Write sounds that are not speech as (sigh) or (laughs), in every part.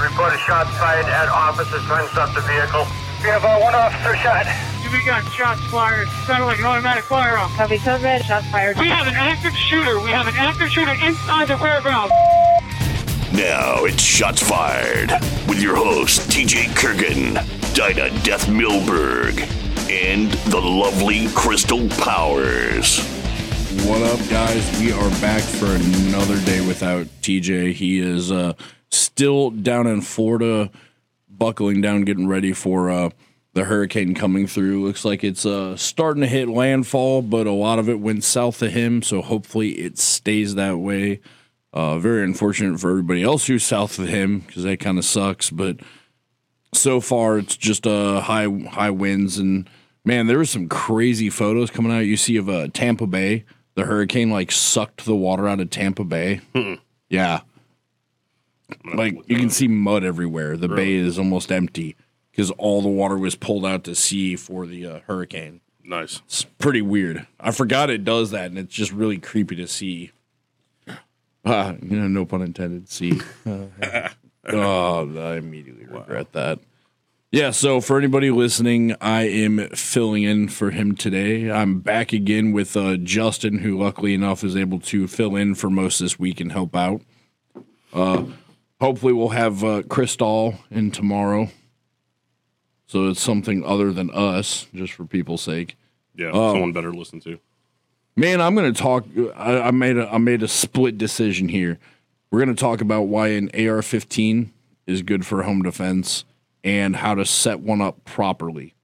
Report a shot fired at officers trying to stop the vehicle. We have uh, one officer shot. We got shots fired. Sounded like an automatic firearm. Copy code red, shots fired. We have an active shooter. We have an active shooter inside the warehouse. Now it's Shots Fired with your host, TJ Kurgan, Dyna Death Milberg, and the lovely Crystal Powers. What up, guys? We are back for another day without TJ. He is uh, still down in Florida, buckling down, getting ready for uh, the hurricane coming through. Looks like it's uh, starting to hit landfall, but a lot of it went south of him, so hopefully it stays that way. Uh, very unfortunate for everybody else who's south of him because that kind of sucks. But so far, it's just uh, high high winds and man, there was some crazy photos coming out. You see of uh, Tampa Bay, the hurricane like sucked the water out of Tampa Bay. Yeah, like you can see mud everywhere. The bay is almost empty because all the water was pulled out to sea for the uh, hurricane. Nice. It's pretty weird. I forgot it does that, and it's just really creepy to see. (sighs) Ah, you know, no pun intended. See. (laughs) Oh, I immediately regret that. Yeah, so for anybody listening, I am filling in for him today. I'm back again with uh, Justin, who luckily enough is able to fill in for most this week and help out. Uh, hopefully, we'll have uh, Crystal in tomorrow. So it's something other than us, just for people's sake. Yeah, Oh. someone better listen to. Man, I'm going to talk. I, I made a I made a split decision here. We're going to talk about why an AR-15 is good for home defense and how to set one up properly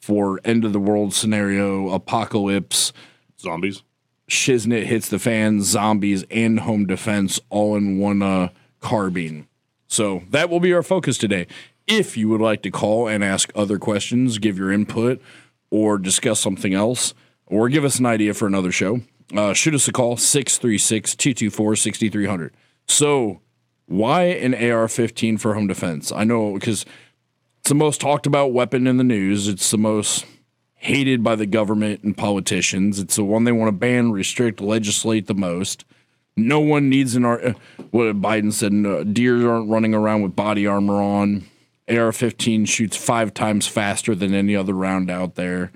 for end of the world scenario, apocalypse, Zombies. shiznit hits the fan, zombies, and home defense all in one uh, carbine. So that will be our focus today. If you would like to call and ask other questions, give your input, or discuss something else, or give us an idea for another show, uh, shoot us a call 636 224 6300. So, why an AR 15 for home defense? I know because it's the most talked about weapon in the news. It's the most hated by the government and politicians. It's the one they want to ban, restrict, legislate the most. No one needs an ar- what Biden said. Uh, deer aren't running around with body armor on. AR-15 shoots five times faster than any other round out there.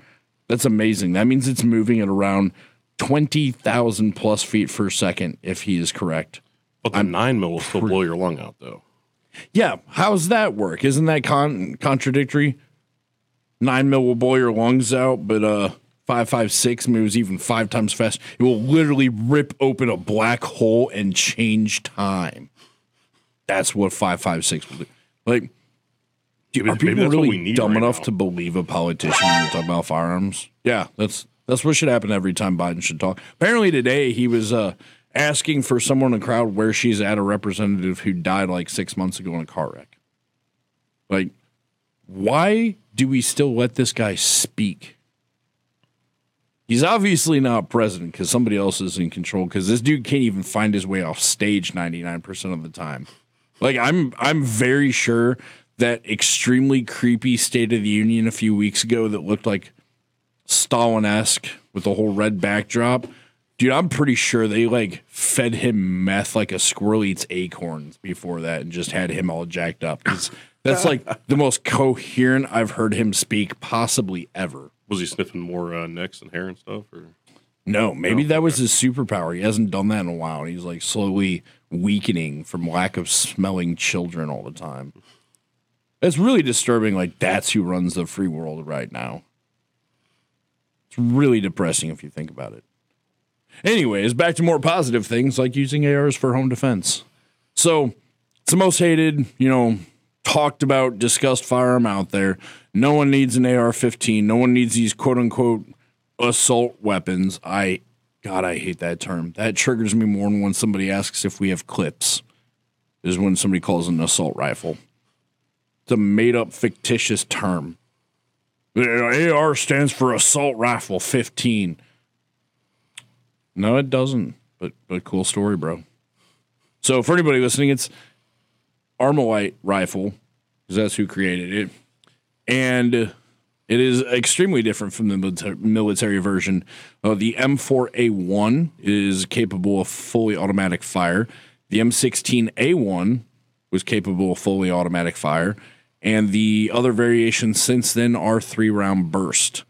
That's amazing. That means it's moving at around twenty thousand plus feet per second, if he is correct. But the nine mil will still blow your lung out, though. Yeah, how's that work? Isn't that con- contradictory? Nine mil will blow your lungs out, but uh, five five six moves even five times fast. It will literally rip open a black hole and change time. That's what five five six will do. Like, Yeah, are people that's what we really dumb right enough now. to believe a politician when talk about firearms? Yeah, that's that's what should happen every time Biden should talk. Apparently today he was uh, asking for someone in the crowd where she's at, a representative who died like six months ago in a car wreck. Like, why do we still let this guy speak? He's obviously not president because somebody else is in control. Because this dude can't even find his way off stage ninety nine percent of the time. Like I'm, I'm very sure that extremely creepy State of the Union a few weeks ago that looked like Stalin esque with the whole red backdrop. Dude, I'm pretty sure they like fed him meth like a squirrel eats acorns before that and just had him all jacked up. That's like the most coherent I've heard him speak possibly ever. Was he sniffing more uh, necks and hair and stuff? Or No, maybe that was his superpower. He hasn't done that in a while. and He's like slowly weakening from lack of smelling children all the time. It's really disturbing. Like that's who runs the free world right now. It's really depressing if you think about it. Anyways, back to more positive things like using ARs for home defense. So it's the most hated, you know, talked about, discussed firearm out there. No one needs an AR 15. No one needs these quote unquote assault weapons. I, God, I hate that term. That triggers me more than when somebody asks if we have clips, is when somebody calls an assault rifle. It's a made up fictitious term. AR stands for assault rifle 15. No, it doesn't. But but cool story, bro. So for anybody listening, it's Armalite rifle because that's who created it, and it is extremely different from the military version. Uh, the M4A1 is capable of fully automatic fire. The M16A1, was capable of fully automatic fire. And the other variations since then are three round burst.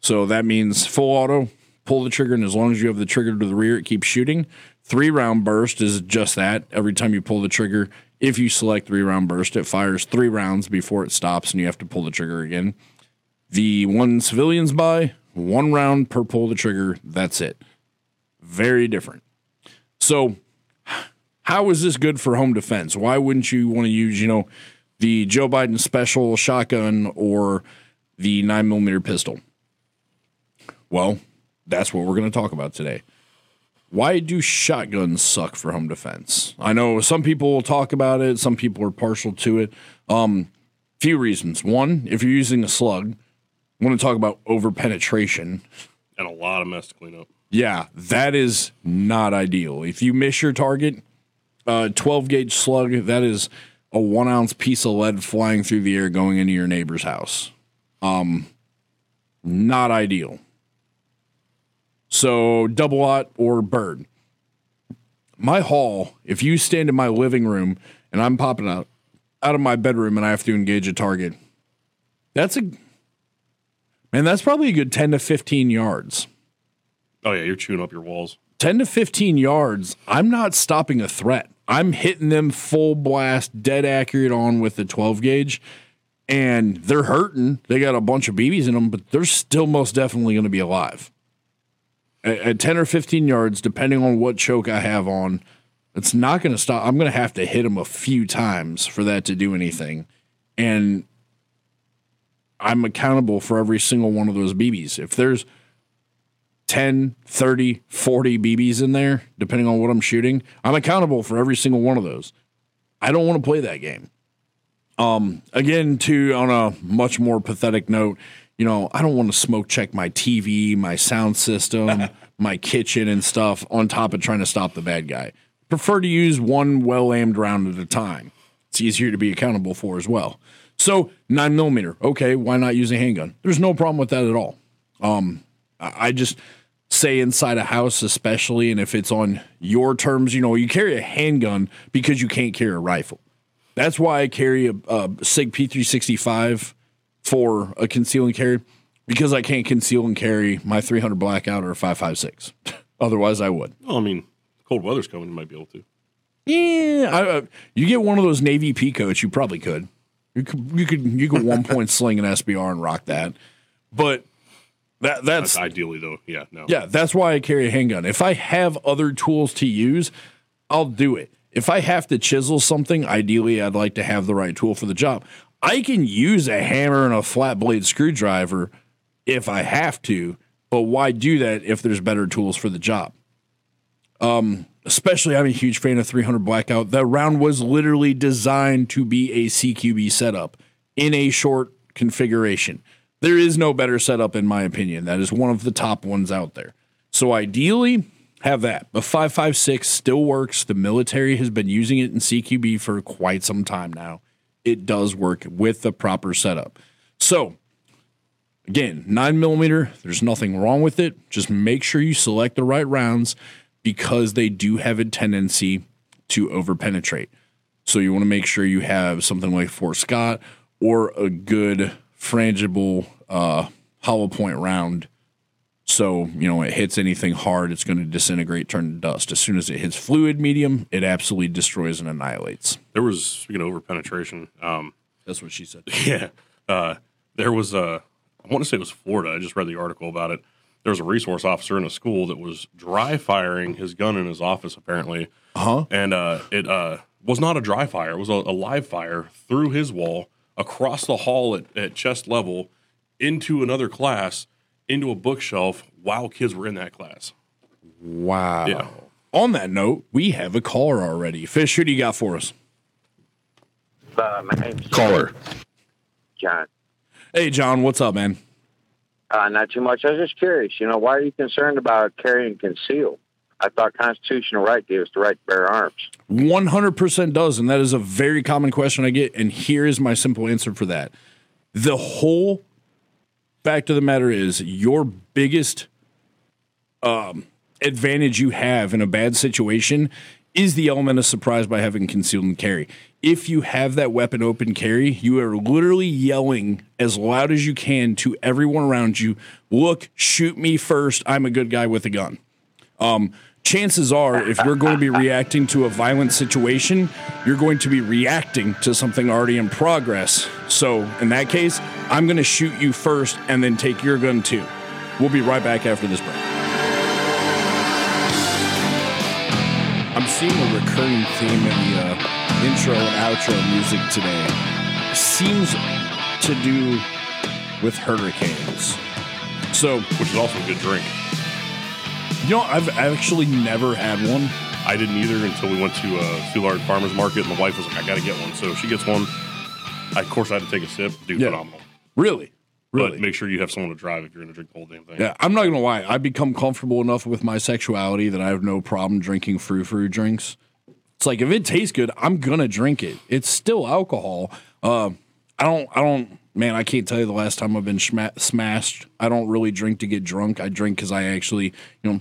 So that means full auto, pull the trigger, and as long as you have the trigger to the rear, it keeps shooting. Three round burst is just that. Every time you pull the trigger, if you select three round burst, it fires three rounds before it stops and you have to pull the trigger again. The one civilians buy, one round per pull the trigger. That's it. Very different. So, how is this good for home defense? Why wouldn't you want to use, you know, the Joe Biden special shotgun or the nine millimeter pistol? Well, that's what we're going to talk about today. Why do shotguns suck for home defense? I know some people will talk about it, some people are partial to it. Um, few reasons. One, if you're using a slug, I want to talk about over penetration. and a lot of mess to clean up. Yeah, that is not ideal. If you miss your target, uh, 12 gauge slug, that is a one ounce piece of lead flying through the air going into your neighbor's house. Um, not ideal. So, double aught or bird. My hall, if you stand in my living room and I'm popping out out of my bedroom and I have to engage a target, that's a man, that's probably a good 10 to 15 yards. Oh yeah, you're chewing up your walls. 10 to 15 yards, I'm not stopping a threat. I'm hitting them full blast, dead accurate on with the 12 gauge, and they're hurting. They got a bunch of BBs in them, but they're still most definitely going to be alive. At, at 10 or 15 yards, depending on what choke I have on, it's not going to stop. I'm going to have to hit them a few times for that to do anything. And I'm accountable for every single one of those BBs. If there's 10, 30, 40 BBs in there, depending on what I'm shooting. I'm accountable for every single one of those. I don't want to play that game. Um, again, to on a much more pathetic note, you know, I don't want to smoke check my TV, my sound system, (laughs) my kitchen and stuff on top of trying to stop the bad guy. Prefer to use one well aimed round at a time. It's easier to be accountable for as well. So nine millimeter, okay, why not use a handgun? There's no problem with that at all. Um, I just say inside a house, especially, and if it's on your terms, you know, you carry a handgun because you can't carry a rifle. That's why I carry a, a Sig P365 for a conceal and carry because I can't conceal and carry my 300 blackout or 556. (laughs) Otherwise, I would. Well, I mean, cold weather's coming. You might be able to. Yeah, I, uh, you get one of those Navy Peacoats, you probably could. You could, you could, you could one (laughs) point sling an SBR and rock that. But that that's That's ideally though. Yeah. No. yeah, that's why I carry a handgun. If I have other tools to use, I'll do it. If I have to chisel something, ideally I'd like to have the right tool for the job. I can use a hammer and a flat blade screwdriver if I have to, but why do that if there's better tools for the job? Um, especially I'm a huge fan of 300 Blackout. That round was literally designed to be a CQB setup in a short configuration. There is no better setup, in my opinion. That is one of the top ones out there. So ideally, have that. The 556 still works. The military has been using it in CQB for quite some time now. It does work with the proper setup. So, again, nine millimeter, there's nothing wrong with it. Just make sure you select the right rounds because they do have a tendency to overpenetrate. So you want to make sure you have something like Fort Scott or a good frangible uh, hollow point round. So, you know, it hits anything hard, it's going to disintegrate, turn to dust. As soon as it hits fluid medium, it absolutely destroys and annihilates. There was speaking of over penetration. Um, That's what she said. (laughs) yeah. Uh, there was a. I want to say it was Florida. I just read the article about it. There was a resource officer in a school that was dry firing his gun in his office apparently, Uh huh. and uh, it uh, was not a dry fire. It was a, a live fire through his wall across the hall at, at chest level into another class into a bookshelf while kids were in that class. Wow. Yeah. On that note, we have a caller already. Fish, who do you got for us? Uh, my name's Caller. John. Hey, John, what's up, man? Uh, not too much. I was just curious. You know, why are you concerned about carrying concealed? I thought constitutional right gave us the right to bear arms. 100% does. And that is a very common question I get. And here is my simple answer for that. The whole fact of the matter is your biggest um, advantage you have in a bad situation is the element of surprise by having concealed and carry. if you have that weapon open carry, you are literally yelling as loud as you can to everyone around you, look, shoot me first. I'm a good guy with a gun. Um, chances are, if you're going to be reacting to a violent situation, you're going to be reacting to something already in progress. So, in that case, I'm going to shoot you first and then take your gun too. We'll be right back after this break. I'm seeing a recurring theme in the uh, intro and outro music today. Seems to do with hurricanes. So, which is also a good drink. You know, I've actually never had one. I didn't either until we went to uh, Soulard Farmers Market, and the wife was like, "I got to get one." So she gets one. I, of course, I had to take a sip. Dude, Yeah. phenomenal. Really? Really? But make sure you have someone to drive if you're going to drink the whole damn thing. Yeah, I'm not gonna lie. I've become comfortable enough with my sexuality that I have no problem drinking frou frou drinks. It's like if it tastes good, I'm gonna drink it. It's still alcohol. Uh, I don't. I don't. Man, I can't tell you the last time I've been schma- smashed. I don't really drink to get drunk. I drink because I actually, you know,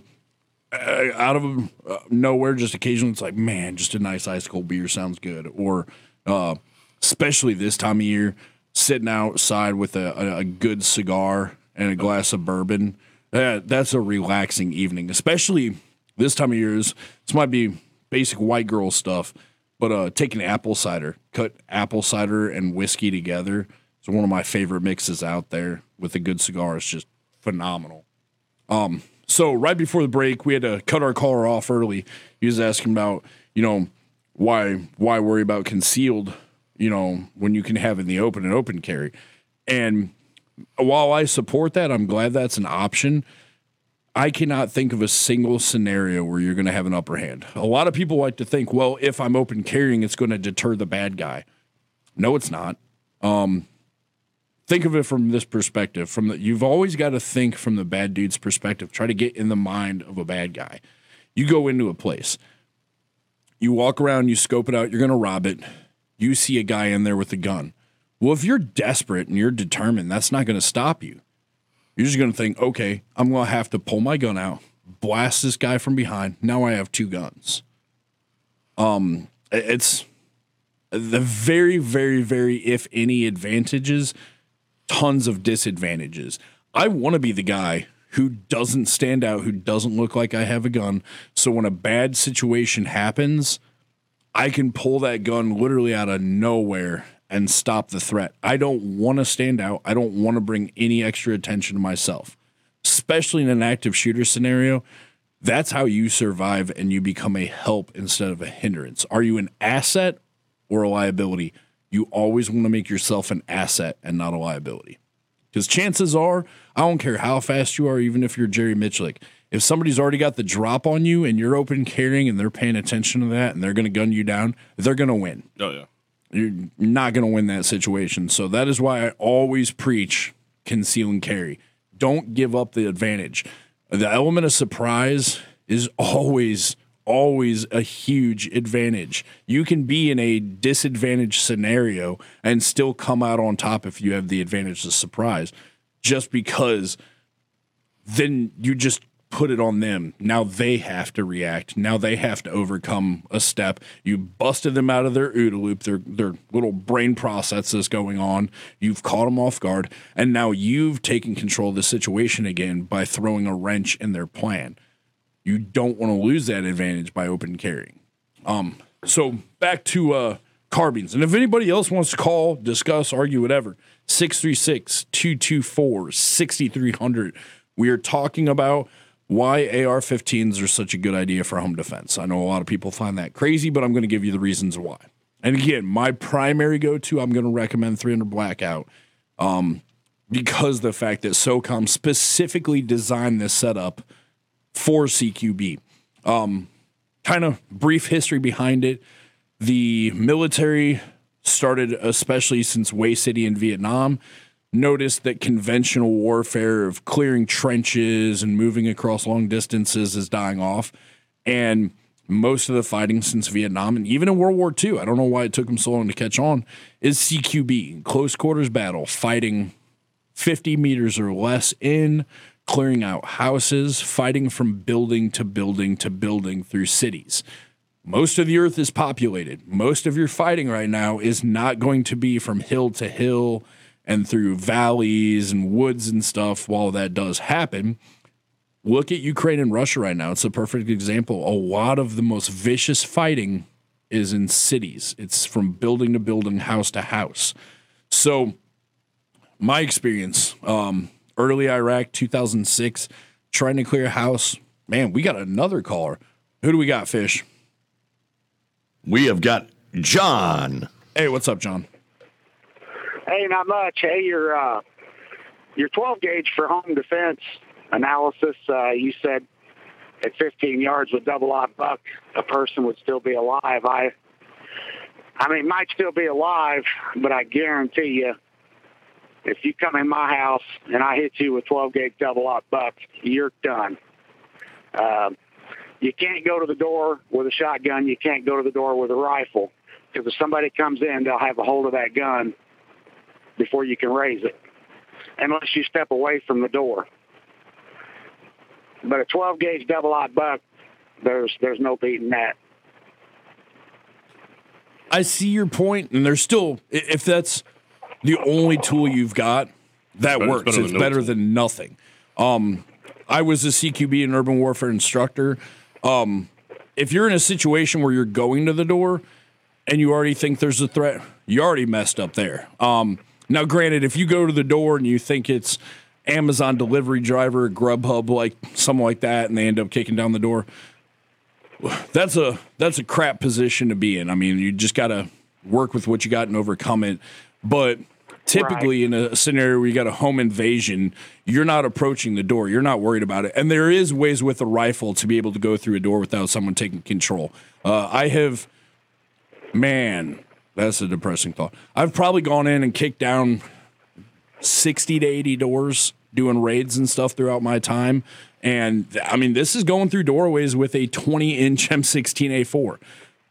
uh, out of uh, nowhere, just occasionally, it's like, man, just a nice ice cold beer sounds good. Or, uh, especially this time of year, sitting outside with a, a, a good cigar and a glass of bourbon. That that's a relaxing evening, especially this time of year. Is this might be basic white girl stuff, but uh, taking apple cider, cut apple cider and whiskey together is one of my favorite mixes out there. With a good cigar, it's just phenomenal. So right before the break, we had to cut our caller off early. He was asking about, you know, why why worry about concealed, you know, when you can have in the open and open carry. And while I support that, I'm glad that's an option. I cannot think of a single scenario where you're going to have an upper hand. A lot of people like to think, well, if I'm open carrying, it's going to deter the bad guy. No, it's not. Um, think of it from this perspective. From the, you've always got to think from the bad dude's perspective. Try to get in the mind of a bad guy. You go into a place, you walk around, you scope it out. You're going to rob it. You see a guy in there with a gun. Well, if you're desperate and you're determined, that's not going to stop you. You're just going to think, okay, I'm going to have to pull my gun out, blast this guy from behind. Now I have two guns. Um, it's the very, very, very, if any advantages, tons of disadvantages. I want to be the guy who doesn't stand out, who doesn't look like I have a gun. So when a bad situation happens, I can pull that gun literally out of nowhere and stop the threat. I don't want to stand out. I don't want to bring any extra attention to myself, especially in an active shooter scenario. That's how you survive and you become a help instead of a hindrance. Are you an asset or a liability? You always want to make yourself an asset and not a liability. Because chances are, I don't care how fast you are, even if you're Jerry Miculek, if somebody's already got the drop on you and you're open carrying and they're paying attention to that and they're going to gun you down, they're going to win. Oh yeah. You're not going to win that situation. So that is why I always preach conceal and carry. Don't give up the advantage. The element of surprise is always, always a huge advantage. You can be in a disadvantaged scenario and still come out on top if you have the advantage of surprise, just because then you just put it on them. Now they have to react. Now they have to overcome a step. You busted them out of their OODA loop, their their little brain processes going on. You've caught them off guard, and now you've taken control of the situation again by throwing a wrench in their plan. You don't want to lose that advantage by open carrying. Um, so back to uh carbines. And if anybody else wants to call, discuss, argue, whatever, 636 224 6300. We are talking about why AR 15s are such a good idea for home defense. I know a lot of people find that crazy, but I'm going to give you the reasons why. And again, my primary go to, I'm going to recommend 300 Blackout um, because the fact that SOCOM specifically designed this setup for CQB. Um, kind of brief history behind it. The military started, especially since Hue City in Vietnam, noticed that conventional warfare of clearing trenches and moving across long distances is dying off. And most of the fighting since Vietnam and even in World War II, I don't know why it took them so long to catch on, is CQB, close quarters battle, fighting 50 meters or less in, clearing out houses, fighting from building to building to building through cities. most of the earth is populated. Most of your fighting right now is not going to be from hill to hill and through valleys and woods and stuff while that does happen. Look at Ukraine and Russia right now. It's a perfect example. A lot of the most vicious fighting is in cities, it's from building to building, house to house. So, my experience, um, early Iraq, 2006, trying to clear a house. Man, we got another caller. Who do we got, Fish? We have got John. Hey, what's up, John? Hey, not much. Hey, your uh, your 12 gauge for home defense analysis. Uh, you said at 15 yards with double aught buck, a person would still be alive. I, I mean, might still be alive, but I guarantee you, if you come in my house and I hit you with 12 gauge double aught buck, you're done. Uh, you can't go to the door with a shotgun. You can't go to the door with a rifle because if somebody comes in, they'll have a hold of that gun before you can raise it, unless you step away from the door. But a 12 gauge double aught buck, there's there's no beating that. I see your point, and there's still if that's the only tool you've got, that it's works. better It's than better no than nothing. Um, I was a CQB and urban warfare instructor. Um, if you're in a situation where you're going to the door and you already think there's a threat, you already messed up there. Um, now, granted, if you go to the door and you think it's Amazon delivery driver, Grubhub, like something like that, and they end up kicking down the door, that's a that's a crap position to be in. I mean, you just got to work with what you got and overcome it. But typically, in a scenario where you got a home invasion, you're not approaching the door. You're not worried about it. And there is ways with a rifle to be able to go through a door without someone taking control. Uh, I have, man, that's a depressing thought. I've probably gone in and kicked down 60 to 80 doors doing raids and stuff throughout my time. And I mean, this is going through doorways with a 20 inch M16A4.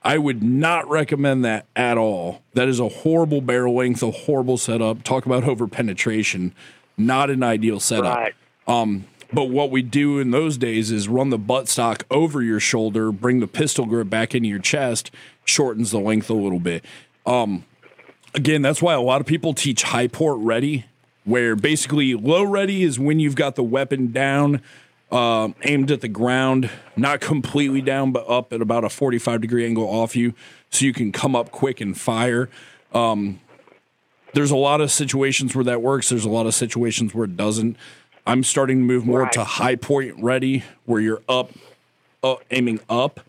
I would not recommend that at all. That is a horrible barrel length, a horrible setup. Talk about over penetration. Not an ideal setup. Right. Um, but what we do in those days is run the buttstock over your shoulder, bring the pistol grip back into your chest, shortens the length a little bit. Um, again, that's why a lot of people teach high port ready, where basically low ready is when you've got the weapon down, uh, aimed at the ground, not completely down, but up at about a 45 degree angle off you, so you can come up quick and fire. Um, there's a lot of situations where that works. There's a lot of situations where it doesn't. I'm starting to move more Right. to high point ready, where you're up, uh, aiming up.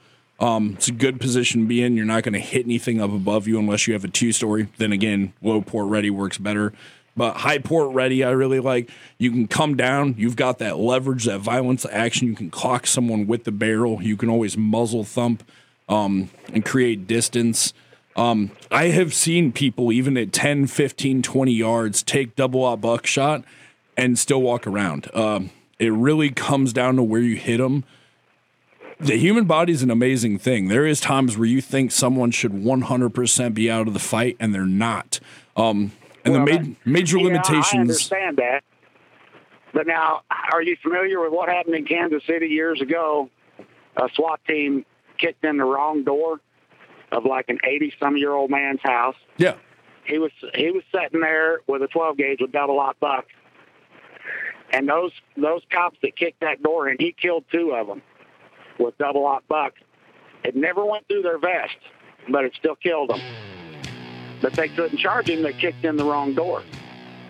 Um, it's a good position to be in. You're not going to hit anything up above you unless you have a two story. Then again, low port ready works better. But high port ready, I really like. You can come down. You've got that leverage, that violence action. You can clock someone with the barrel. You can always muzzle thump um, and create distance. Um, I have seen people, even at 10, 15, 20 yards, take double out buckshot and still walk around. Um, it really comes down to where you hit them the human body is an amazing thing. There is times where you think someone should 100% be out of the fight and they're not. Um, and Well, the ma- major Yeah, I understand that. But now, are you familiar with what happened in Kansas City years ago? A SWAT team kicked in the wrong door of like an 80 some year old man's house. Yeah. He was he was sitting there with a 12 gauge with double aught buck, and those those cops that kicked that door in, he killed two of them with double aught buck. It never went through their vest, but it still killed them. But they couldn't charge him. They kicked in the wrong door.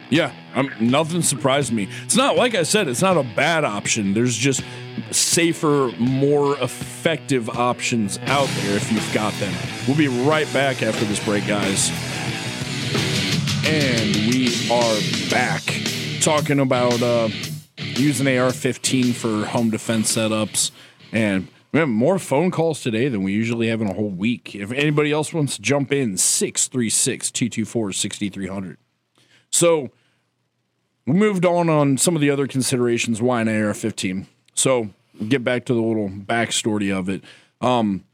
Yeah. Um, nothing surprised me. It's not, like I said, it's not a bad option. There's just safer, more effective options out there if you've got them. We'll be right back after this break, guys. And we are back talking about uh, using AR 15 for home defense setups. And we have more phone calls today than we usually have in a whole week. If anybody else wants to jump in, 636 224 6300. So we moved on on some of the other considerations why an AR 15. So get back to the little backstory of it. Um,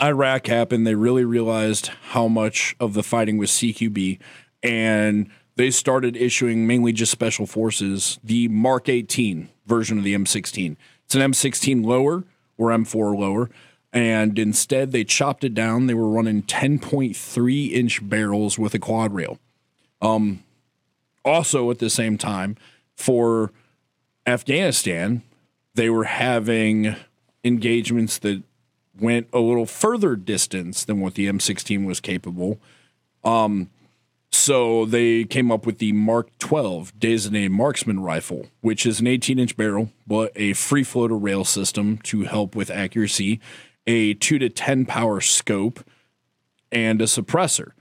Iraq happened. They really realized how much of the fighting was CQB, and they started issuing mainly just special forces the Mark 18 version of the M16. It's an M16 lower or M4 lower. And instead, they chopped it down. They were running 10.3 inch barrels with a quad rail. Um, also, at the same time, for Afghanistan, they were having engagements that went a little further distance than what the M16 was capable. Um, so they came up with the Mark 12 designated marksman rifle, which is an 18 inch barrel, but a free floater rail system to help with accuracy, a 2 to 10 power scope, and a suppressor.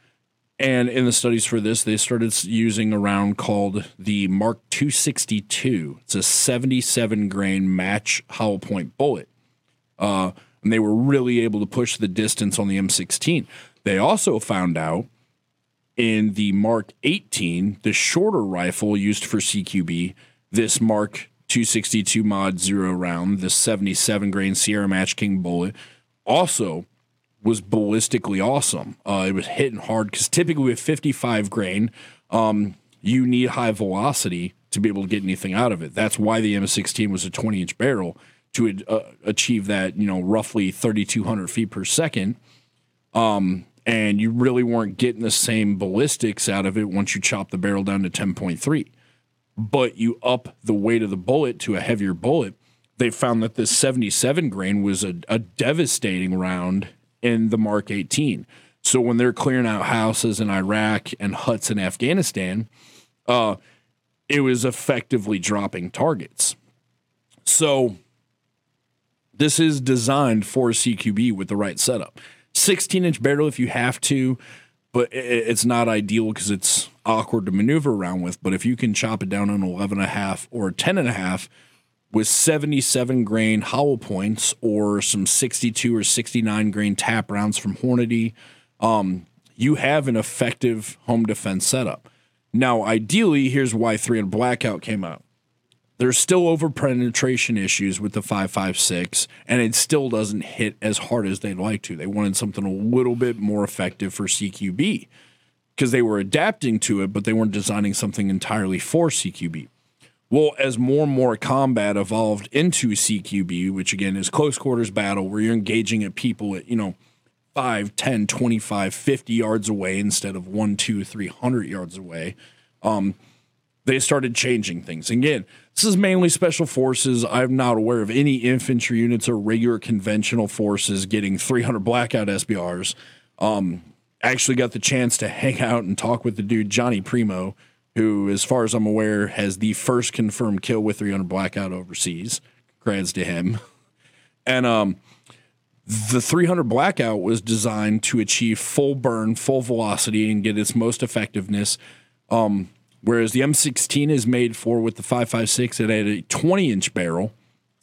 And in the studies for this, they started using a round called the Mark 262. It's a 77 grain match hollow point bullet. Uh, and they were really able to push the distance on the M16. They also found out in the Mark 18, the shorter rifle used for CQB, this Mark 262 Mod Zero round, the 77 grain Sierra Match King bullet, also was ballistically awesome. Uh, it was hitting hard because typically with 55 grain, um, you need high velocity to be able to get anything out of it. That's why the M16 was a 20 inch barrel to uh, achieve that, you know, roughly 3,200 feet per second. Um, and you really weren't getting the same ballistics out of it once you chop the barrel down to 10.3. But you up the weight of the bullet to a heavier bullet. They found that this 77 grain was a, a devastating round in the Mark 18. So when they're clearing out houses in Iraq and huts in Afghanistan, uh, it was effectively dropping targets. So this is designed for CQB with the right setup. 16 inch barrel if you have to, but it's not ideal because it's awkward to maneuver around with. But if you can chop it down on 11 and a half or 10 and a half with 77 grain hollow points or some 62 or 69 grain tap rounds from Hornady, um, you have an effective home defense setup. Now, ideally, here's why 300 Blackout came out. There's still over penetration issues with the 556, and it still doesn't hit as hard as they'd like to. They wanted something a little bit more effective for CQB because they were adapting to it, but they weren't designing something entirely for CQB. Well, as more and more combat evolved into CQB, which again is close quarters battle where you're engaging at people at, you know, 5, 10, 25, 50 yards away instead of 1, 2, 300 yards away, um, they started changing things. Again, this is mainly special forces. I'm not aware of any infantry units or regular conventional forces getting 300 blackout SBRs. Um, actually got the chance to hang out and talk with the dude Johnny Primo, who, as far as I'm aware, has the first confirmed kill with 300 blackout overseas. Congrats to him. And um, the 300 blackout was designed to achieve full burn, full velocity, and get its most effectiveness. Um, Whereas the M16 is made for with the 556, it had a 20 inch barrel.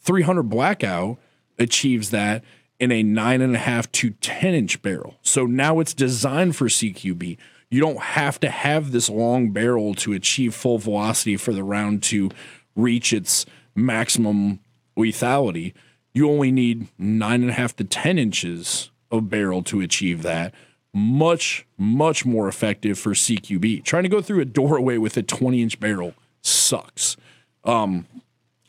300 Blackout achieves that in a nine and a half to 10 inch barrel. So now it's designed for CQB. You don't have to have this long barrel to achieve full velocity for the round to reach its maximum lethality. You only need nine and a half to 10 inches of barrel to achieve that much, much more effective for CQB. Trying to go through a doorway with a 20 inch barrel sucks. Um,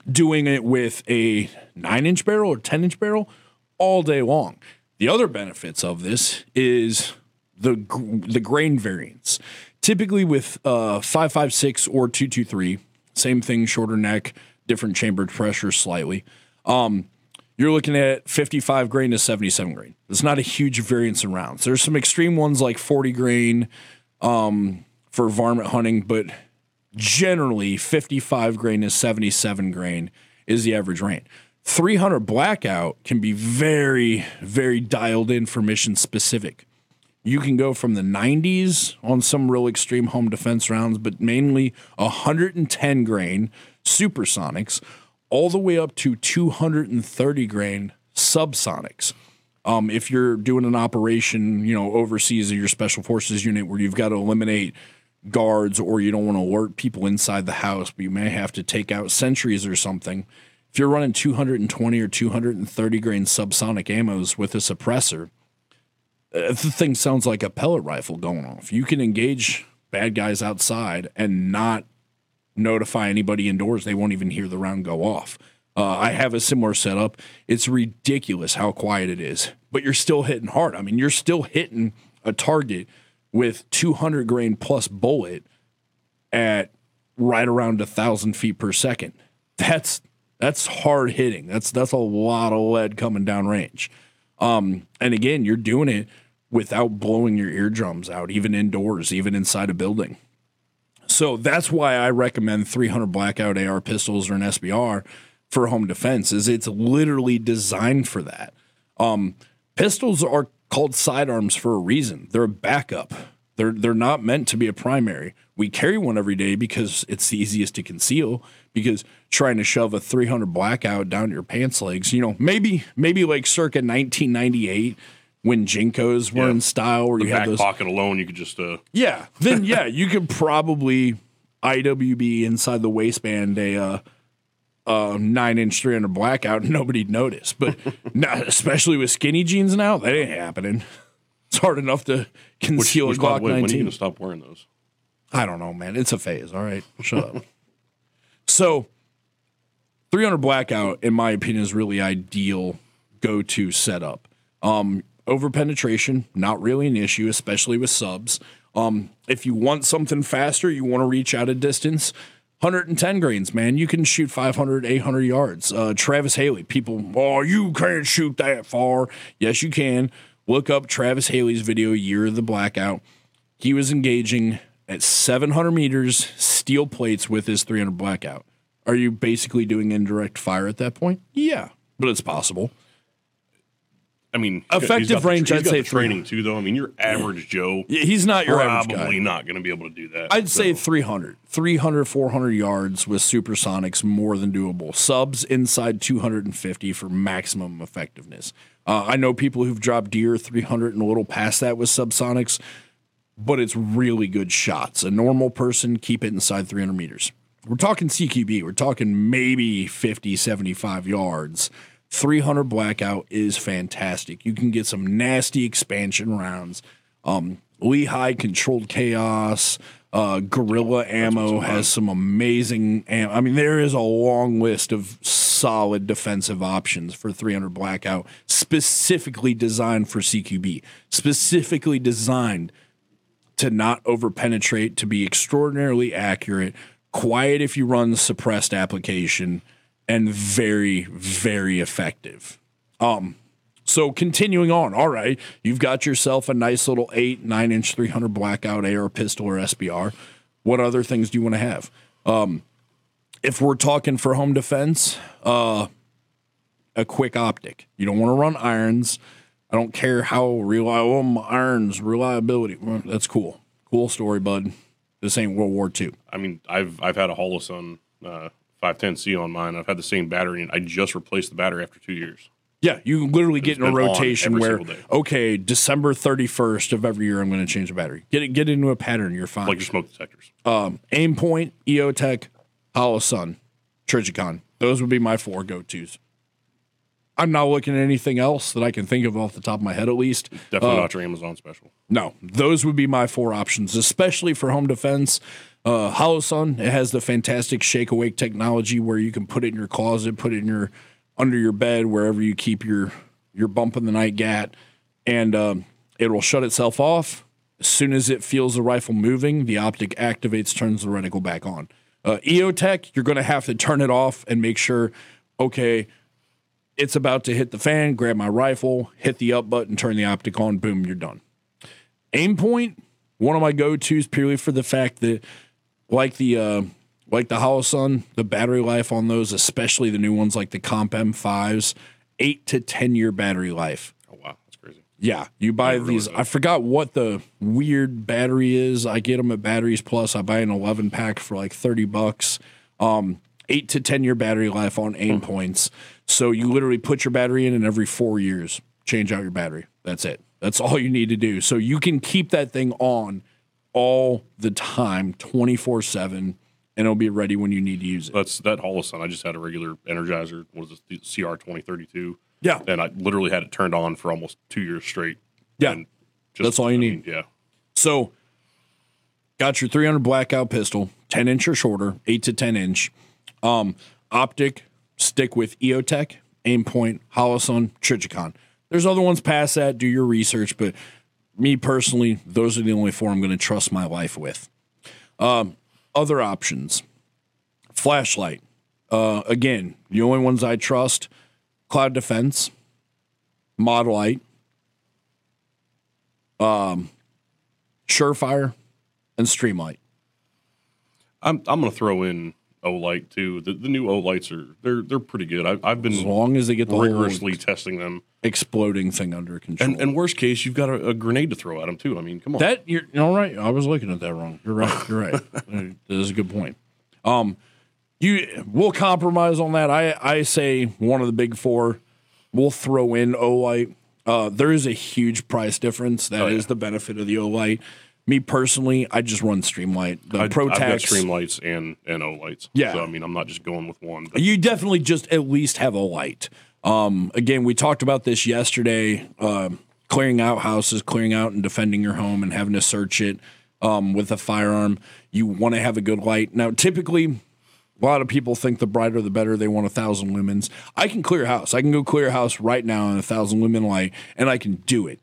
doing it with a nine inch barrel or 10 inch barrel all day long. The other benefits of this is the the grain variance. Typically with uh, 556 or 223, same thing, shorter neck, different chambered pressure slightly. Um, you're looking at 55 grain to 77 grain. It's not a huge variance in rounds. There's some extreme ones like 40 grain um, for varmint hunting, but generally 55 grain to 77 grain is the average range. 300 blackout can be very, very dialed in for mission specific. You can go from the 90s on some real extreme home defense rounds, but mainly 110 grain supersonics all the way up to 230 grain subsonics. Um, if you're doing an operation, you know, overseas of your special forces unit where you've got to eliminate guards or you don't want to alert people inside the house, but you may have to take out sentries or something. If you're running 220 or 230 grain subsonic ammos with a suppressor, uh, the thing sounds like a pellet rifle going off. You can engage bad guys outside and not notify anybody indoors. They won't even hear the round go off. Uh, I have a similar setup. It's ridiculous how quiet it is, but you're still hitting hard. I mean, you're still hitting a target with 200 grain plus bullet at right around a thousand feet per second. That's that's hard hitting. That's that's a lot of lead coming down range. Um, and again, you're doing it without blowing your eardrums out, even indoors, even inside a building. So that's why I recommend 300 blackout AR pistols or an SBR for home defense. Is it's literally designed for that. Um, pistols are called sidearms for a reason. They're a backup. They're they're not meant to be a primary. We carry one every day because it's the easiest to conceal. Because trying to shove a 300 blackout down your pants legs, you know, maybe maybe like circa 1998 when JNCOs were Yeah. in style, where The you had those pocket alone, you could just uh, yeah, then yeah, (laughs) you could probably IWB inside the waistband a uh, uh, nine inch three hundred blackout, and nobody'd notice. But (laughs) not, especially with skinny jeans now, that ain't happening. It's hard enough to conceal which a Glock way, when are you gonna stop wearing those? I don't know, man. It's a phase. All right, shut up. So, 300 blackout, in my opinion, is really ideal go to setup. Um, over penetration, not really an issue, especially with subs. Um, if you want something faster, you want to reach out a distance. 110 grains, man. You can shoot 500, 800 yards. Uh, Travis Haley, people, oh, you can't shoot that far. Yes, you can. Look up Travis Haley's video, Year of the Blackout. He was engaging at 700 meters, steel plates with his 300 blackout. Are you basically doing indirect fire at that point? Yeah, but it's possible. I mean, Effective the- range, he's I'd say the training too, though. I mean, your average Joe Yeah, He's not your average probably guy. not going to be able to do that. I'd say So, 300. 300, 400 yards with supersonics more than doable. Subs inside 250 for maximum effectiveness. Uh, I know people who've dropped deer 300 and a little past that with subsonics, but it's really good shots. A normal person, keep it inside 300 meters. We're talking CQB. We're talking maybe 50, 75 yards. 300 blackout is fantastic. You can get some nasty expansion rounds. Um, Lehigh controlled chaos. Uh, Gorilla ammo has some amazing. Am- I mean, there is a long list of solid defensive options for 300 blackout, specifically designed for CQB, specifically designed to not overpenetrate, to be extraordinarily accurate, quiet if you run suppressed application, and very, very effective. Um, so continuing on, all right, you've got yourself a nice little eight, nine inch, 300 blackout AR pistol or SBR. What other things do you want to have? Um, if we're talking for home defense, uh, a quick optic. You don't want to run irons. I don't care how reliable my irons reliability. Well, that's cool. Cool story, bud. This ain't World War II. I mean, I've I've had a Holosun uh, 510C on mine. I've had the same battery, and I just replaced the battery after two years. Yeah, you literally get in a rotation where okay, December thirty first of every year, I'm going to change the battery. Get it, get into a pattern. You're fine. Like your smoke detectors. um, Aimpoint, EOTech, Hollow Sun, Trijicon. Those would be my four go tos. I'm not looking at anything else that I can think of off the top of my head, at least. Definitely Uh, not your Amazon special. No, those would be my four options, especially for home defense. Uh, Holosun, it has the fantastic shake awake technology where you can put it in your closet, put it in your under your bed, wherever you keep your your bump in the night gat, and um, it will shut itself off as soon as it feels the rifle moving. The optic activates, turns the reticle back on. Uh, EOTech, you're going to have to turn it off and make sure, okay, it's about to hit the fan. Grab my rifle, hit the up button, turn the optic on. Boom, you're done. Aimpoint, one of my go tos purely for the fact that, like the uh, like the Holosun, the battery life on those, especially the new ones like the Comp M5s, eight to ten year battery life. Oh wow, that's crazy. Yeah, you buy Never these. I forgot what the weird battery is. I get them at Batteries Plus. I buy an eleven pack for like thirty bucks. Um, eight to ten year battery life on Aimpoints. So you literally put your battery in, and every four years change out your battery. That's it. That's all you need to do. So you can keep that thing on all the time, twenty four seven, and it'll be ready when you need to use it. That's that Holosun. I just had a regular Energizer. What is it? The CR twenty thirty two. Yeah, And I literally had it turned on for almost two years straight. yeah. Just, That's all you I need. mean, yeah. So, got your 300 blackout pistol, 10 inch or shorter, 8 to 10 inch. Um, optic, stick with EOTech, Aimpoint, Holosun, Trijicon. There's other ones past that. Do your research, but me personally, those are the only four I'm going to trust my life with. Um, other options, flashlight. Uh, again, the only ones I trust: Cloud Defense, Modlite, um, Surefire, and Streamlight. I'm I'm gonna throw in Olight too. The, the new Olights are they're they're pretty good. I, I've been As long as they get the rigorously testing them. exploding thing under control. And, and worst case, you've got a, a grenade to throw at them too. I mean, come on. That you're all right. I was looking at that wrong. You're right. You're right. (laughs) that is a good point. Um, you we'll compromise on that. I I say one of the big four. We'll throw in Olight. Uh, there is a huge price difference. That is yeah. the benefit of the Olight. Me personally, I just run Streamlight. The I, I've got. Streamlights and and Olights. Yeah. So I mean, I'm not just going with one. But You definitely just at least have a light. Um, again, we talked about this yesterday. Uh, clearing out houses, clearing out and defending your home, and having to search it um, with a firearm. You want to have a good light. Now, typically, a lot of people think the brighter the better. They want a thousand lumens. I can clear a house. I can go clear a house right now on a thousand lumen light, and I can do it.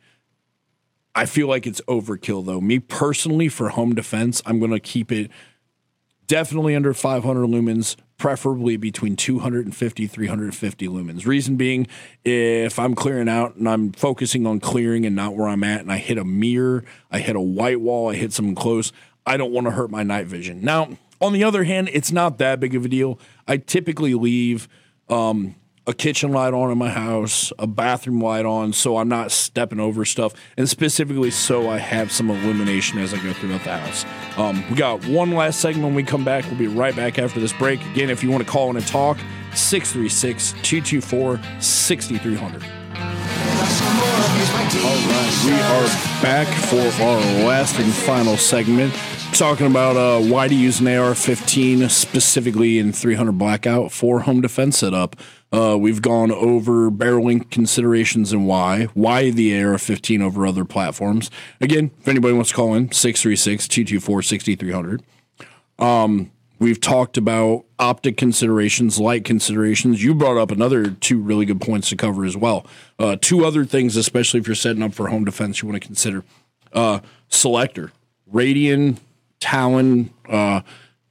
I feel like it's overkill though. Me personally, for home defense, I'm going to keep it definitely under 500 lumens, preferably between 250 350 lumens. Reason being, if I'm clearing out and I'm focusing on clearing and not where I'm at, and I hit a mirror, I hit a white wall, I hit something close, I don't want to hurt my night vision. Now, on the other hand, it's not that big of a deal. I typically leave um, a kitchen light on in my house, a bathroom light on, so I'm not stepping over stuff, and specifically so I have some illumination as I go throughout the house. Um, we got one last segment when we come back. We'll be right back after this break. Again, if you want to call in and talk, 636 224 6300. All right, we are back for our last and final segment, talking about uh, why to use an AR-15 specifically in 300 blackout for home defense setup. Uh, we've gone over barrel length considerations and why, why the AR-15 over other platforms. Again, if anybody wants to call in, 636-224-6300. We've talked about optic considerations, light considerations. You brought up another two really good points to cover as well. Uh, two other things, especially if you're setting up for home defense, you want to consider uh, selector, Radian, Talon, uh,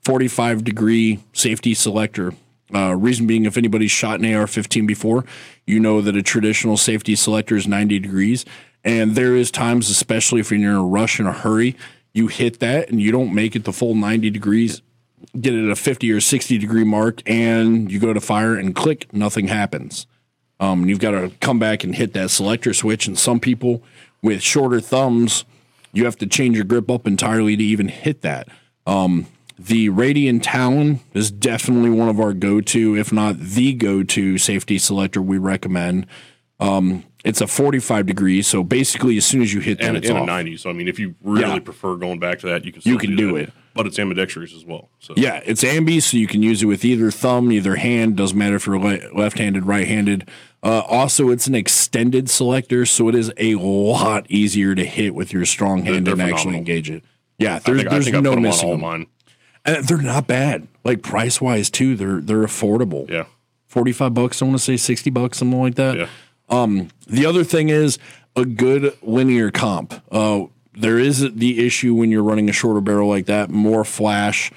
45 degree safety selector. Uh, reason being, if anybody's shot an AR-15 before, you know that a traditional safety selector is 90 degrees, and there is times, especially if you're in a rush in a hurry, you hit that and you don't make it the full 90 degrees get it at a 50 or 60 degree mark and you go to fire and click, nothing happens. Um, you've got to come back and hit that selector switch. And some people with shorter thumbs, you have to change your grip up entirely to even hit that. Um, the Radian Talon is definitely one of our go to, if not the go to safety selector we recommend. Um, it's a 45 degrees. So basically, as soon as you hit that, and, it's and a 90. So I mean, if you really Yeah. prefer going back to that, you can You can do that. it. But it's ambidextrous as well. So Yeah, it's ambi, so you can use it with either thumb, either hand. Doesn't matter if you're le- left-handed, right-handed. Uh, also, it's an extended selector, so it is a lot easier to hit with your strong hand They're and actually engage it. Yeah, there's, think, there's no put them on missing. them. mine. And they're not bad. Like price wise too, they're they're affordable. Yeah. Forty five bucks. I want to say sixty bucks, something like that. Yeah. Um, the other thing is a good linear comp. Uh, there is the issue when you're running a shorter barrel like that, more flash,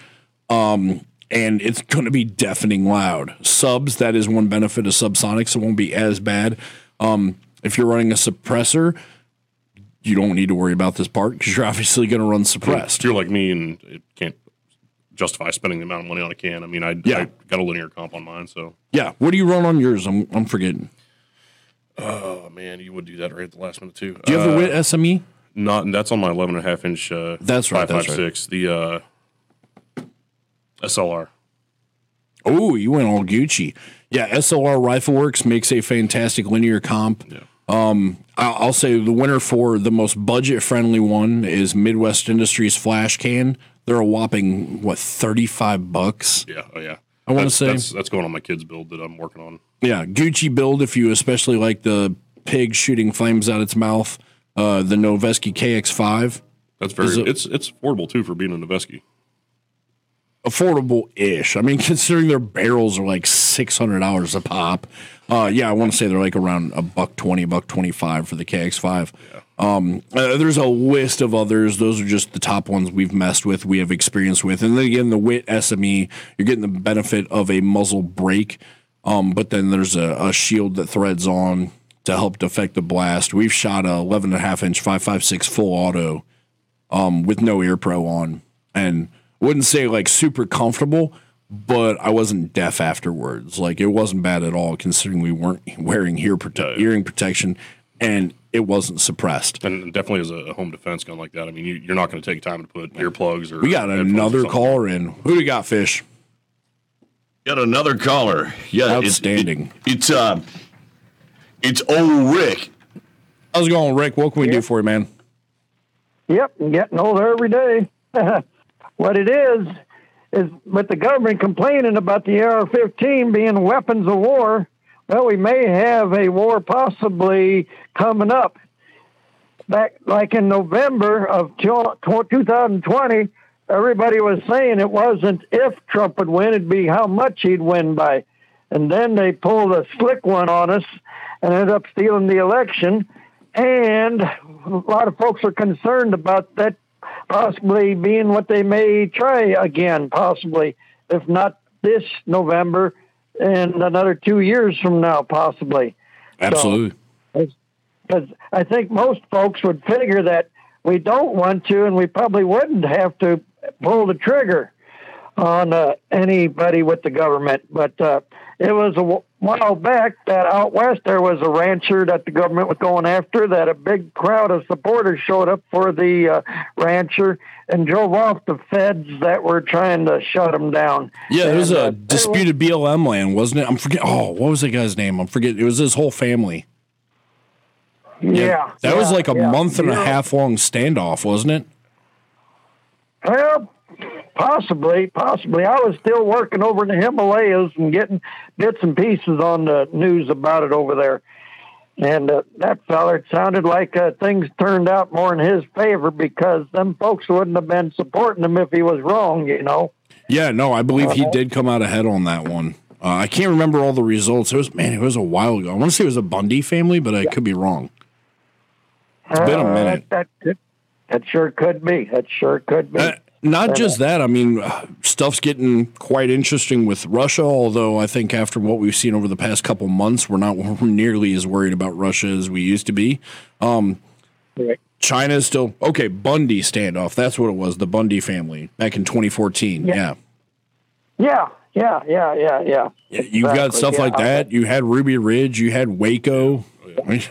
um, and it's going to be deafening loud. Subs, that is one benefit of subsonics. It won't be as bad. Um, if you're running a suppressor, you don't need to worry about this part because you're (laughs) obviously going to run suppressed. If you're like me and it can't justify spending the amount of money on a can, I mean, I, Yeah. I got a linear comp on mine. So, Yeah. What do you run on yours? I'm, I'm forgetting. oh man, you would do that right at the last minute too. Do you have Uh, the WIT SME? Not that's on my 11 and a half inch. Uh, That's right, that's right. 556, The uh, SLR. Oh, you went all Gucci. Yeah, SLR Rifle Works makes a fantastic linear comp. Yeah. Um, I'll, I'll say the winner for the most budget friendly one is Midwest Industries Flash Can. They're a whopping what thirty five bucks. Yeah. Oh yeah. I wanna say- that's, that's going on my kids' build that I'm working on. Yeah, Gucci build if you especially like the pig shooting flames out its mouth. Uh, the Noveske KX5 That's very. It- it's it's affordable too for being a Noveske. affordable ish. I mean, (laughs) considering their barrels are like six hundred dollars a pop. Uh, yeah, I want to say they're like around a buck twenty, buck twenty five for the KX five. Um, uh, there's a list of others. Those are just the top ones we've messed with, we have experience with, and then again, the Wit SME, you're getting the benefit of a muzzle brake. Um, but then there's a, a shield that threads on to help deflect the blast. We've shot a 11 and a half inch 556 full auto um, with no ear pro on, and wouldn't say like super comfortable, but I wasn't deaf afterwards. Like it wasn't bad at all, considering we weren't wearing ear prote- hearing protection, and it wasn't suppressed. And definitely as a home defense gun like that, I mean, you, you're not going to take time to put earplugs or. We got another caller in. Who do we got, Fish? Got another caller. Yeah, it's- Outstanding. it- it's uh, it's old Rick. How's it going, Rick? What can we do for you, man? Yep, I'm getting older every day. (laughs) what it is, is with the government complaining about the AR 15 being weapons of war, well, we may have a war possibly coming up. Back like in November of 2020, everybody was saying it wasn't if Trump would win, it'd be how much he'd win by. And then they pulled a slick one on us and ended up stealing the election. And a lot of folks are concerned about that possibly being what they may try again, possibly, if not this November, and another two years from now, possibly. Absolutely. Because I think most folks would figure that we don't want to, and we probably wouldn't have to pull the trigger on uh, anybody with the government. But uh, it was a while back that out west there was a rancher that the government was going after. That a big crowd of supporters showed up for the uh, rancher and drove off the feds that were trying to shut him down. Yeah, there was a uh, disputed BLM land, wasn't it? I'm forget. Oh, what was the guy's name? I'm forget. It was his whole family. Yeah, that was like a yeah. month and a half long standoff, wasn't it? Well, possibly, possibly. I was still working over in the Himalayas and getting bits and pieces on the news about it over there. And uh, that feller, it sounded like uh, things turned out more in his favor because them folks wouldn't have been supporting him if he was wrong, you know. Yeah, no, I believe he Uh-huh. did come out ahead on that one. Uh, I can't remember all the results. It was man, it was a while ago. I want to say it was a Bundy family, but I could be wrong. It's been a Uh, minute. That, that, that sure could be. That sure could be. Not just that. I mean, stuff's getting quite interesting with Russia. Although I think after what we've seen over the past couple months, we're not (laughs) nearly as worried about Russia as we used to be. Um, Right. China is still okay. Bundy standoff. That's what it was. The Bundy family back in 2014. Yeah. yeah, yeah, yeah, yeah, yeah. Yeah, You've got stuff yeah. like that. You had Ruby Ridge. You had Waco. I mean,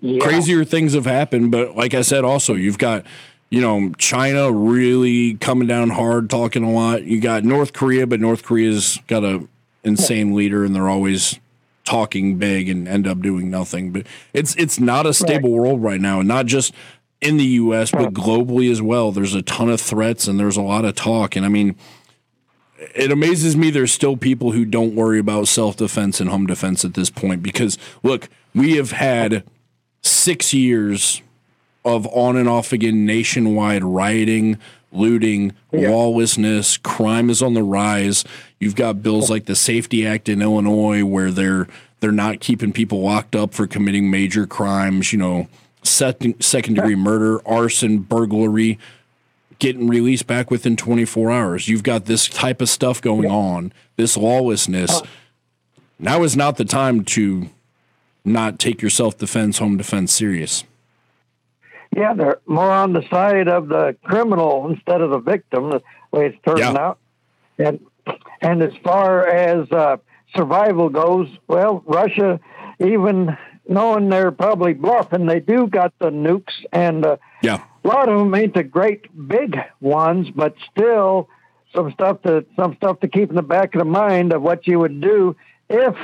Yeah. Crazier things have happened, but like I said, also you've got you know China really coming down hard, talking a lot. You got North Korea, but North Korea's got a insane leader, and they're always talking big and end up doing nothing. But it's it's not a stable world right now, and not just in the U.S. but globally as well. There's a ton of threats, and there's a lot of talk, and I mean it amazes me there's still people who don't worry about self defense and home defense at this point because look, we have had six years of on and off again nationwide rioting, looting, lawlessness, crime is on the rise. You've got bills like the SAFE-T Act in Illinois where they're they're not keeping people locked up for committing major crimes, you know, second second degree murder, arson, burglary getting released back within 24 hours. You've got this type of stuff going on, this lawlessness. Uh. Now is not the time to not take your self defense, home defense serious. Yeah, they're more on the side of the criminal instead of the victim, the way it's turning Yeah. out. And and as far as uh, survival goes, well, Russia, even knowing they're probably bluffing, they do got the nukes, and uh, Yeah. a lot of them ain't the great big ones, but still some stuff to some stuff to keep in the back of the mind of what you would do if,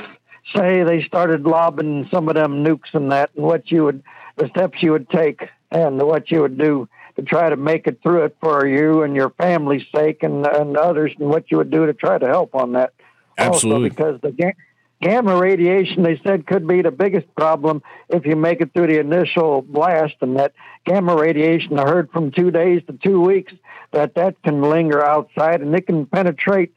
say, they started lobbing some of them nukes and that, and what you would, the steps you would take, and what you would do to try to make it through it for you and your family's sake and and others, and what you would do to try to help on that. Absolutely. Also, because the ga- gamma radiation they said could be the biggest problem if you make it through the initial blast and that gamma radiation i heard from two days to two weeks that that can linger outside and it can penetrate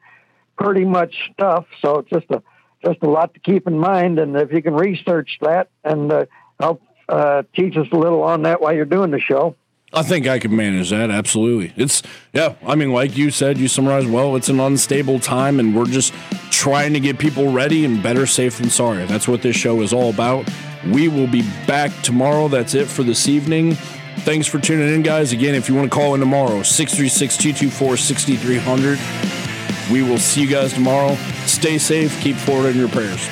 pretty much stuff so it's just a just a lot to keep in mind. And if you can research that and uh, help uh, teach us a little on that while you're doing the show. I think I can manage that. Absolutely. It's, yeah, I mean, like you said, you summarized well, it's an unstable time, and we're just trying to get people ready and better safe than sorry. That's what this show is all about. We will be back tomorrow. That's it for this evening. Thanks for tuning in, guys. Again, if you want to call in tomorrow, 636 224 6300. We will see you guys tomorrow. Stay safe. Keep forward in your prayers.